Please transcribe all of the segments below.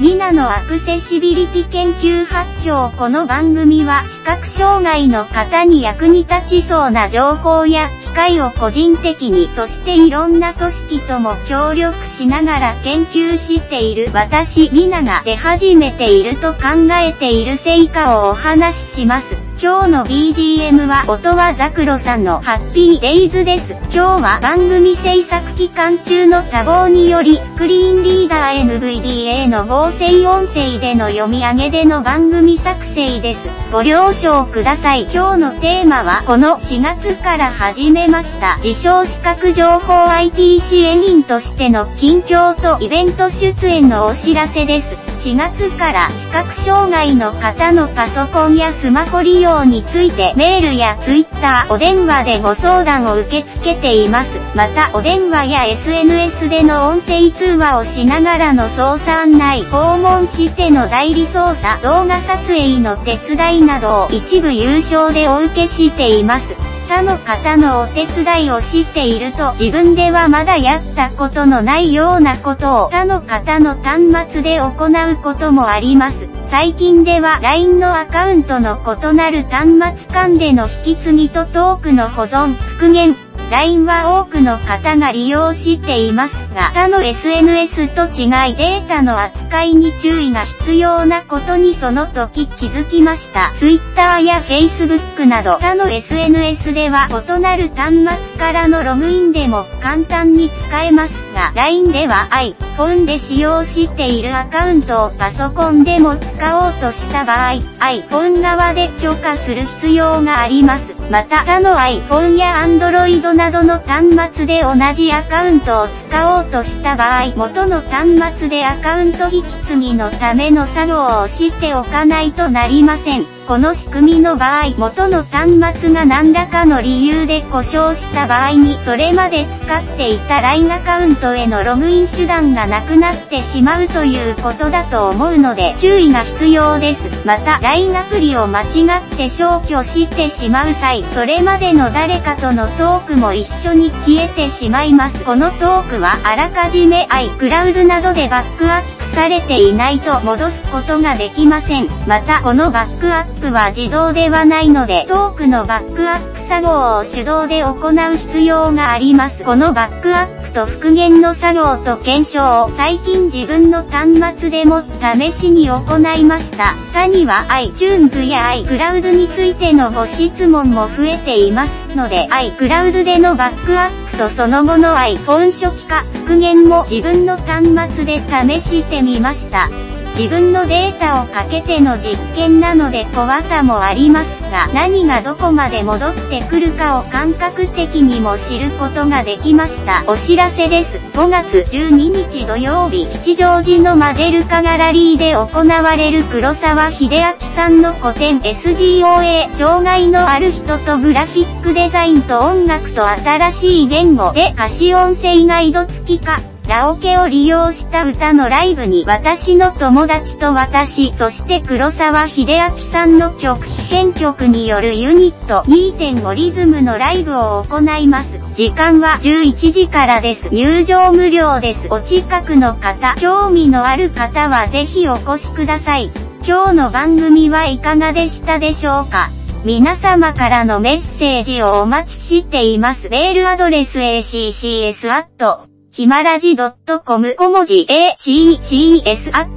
ミナのアクセシビリティ研究発表この番組は視覚障害の方に役に立ちそうな情報や機会を個人的にそしていろんな組織とも協力しながら研究している私ミナが出始めていると考えている成果をお話しします。今日の BGM は音はザクロさんのハッピーデイズです。今日は番組制作期間中の多忙によりスクリーンリーダー NVDA の合成音声での読み上げでの番組作成です。ご了承ください。今日のテーマはこの4月から始めました自称視覚情報 IT 支援員としての近況とイベント出演のお知らせです。4月から視覚障害の方のパソコンやスマホ利用についてメールやツイッター、お電話でご相談を受け付けています。また、お電話や SNS での音声通話をしながらの操作案内、訪問しての代理操作、動画撮影の手伝いなどを一部優勝でお受けしています。他の方のお手伝いを知っていると自分ではまだやったことのないようなことを他の方の端末で行うこともあります。最近では LINE のアカウントの異なる端末間での引き継ぎとトークの保存、復元、LINE は多くの方が利用していますが、他の SNS と違いデータの扱いに注意が必要なことにその時気づきました。Twitter や Facebook など他の SNS では異なる端末からのログインでも簡単に使えますが、LINE では iPhone で使用しているアカウントをパソコンでも使おうとした場合、iPhone 側で許可する必要があります。また他の iPhone や Android などの端末で同じアカウントを使おうとした場合、元の端末でアカウント引き継ぎのための作業をしておかないとなりません。この仕組みの場合、元の端末が何らかの理由で故障した場合に、それまで使っていた LINE アカウントへのログイン手段がなくなってしまうということだと思うので、注意が必要です。また、LINE アプリを間違って消去してしまう際、それまでの誰かとのトークも一緒に消えてしまいます。このトークはあらかじめ iCloud などでバックアップされていないと戻すことができません。また、このバックアップは自動ではないので、トークのバックアップ作業を手動で行う必要があります。このバックアップと復元の作業と検証を最近自分の端末でも試しに行いました。他には iTunes や iCloud についてのご質問も増えていますので iCloud でのバックアップとその後の iPhone 初期化復元も自分の端末で試してみました。自分のデータをかけての実験なので怖さもありますが、何がどこまで戻ってくるかを感覚的にも知ることができました。お知らせです。5月12日土曜日、吉祥寺のマジェルカガラリーで行われる黒沢秀明さんの個展 SGOA 障害のある人とグラフィックデザインと音楽と新しい言語で歌詞音声ガイド付きか。ラオケを利用した歌のライブに私の友達と私、そして黒沢秀明さんの曲編曲によるユニット2.5リズムのライブを行います。時間は11時からです。入場無料です。お近くの方、興味のある方はぜひお越しください。今日の番組はいかがでしたでしょうか？皆様からのメッセージをお待ちしています。メールアドレス accs@ ひまらじ .com 小文字 accs at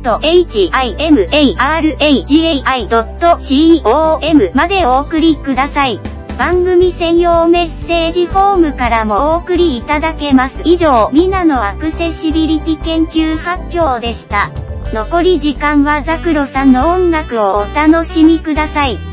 himaragi.com までお送りください。番組専用メッセージフォームからもお送りいただけます。以上、ミナのアクセシビリティ研究発表でした。残り時間はザクロさんの音楽をお楽しみください。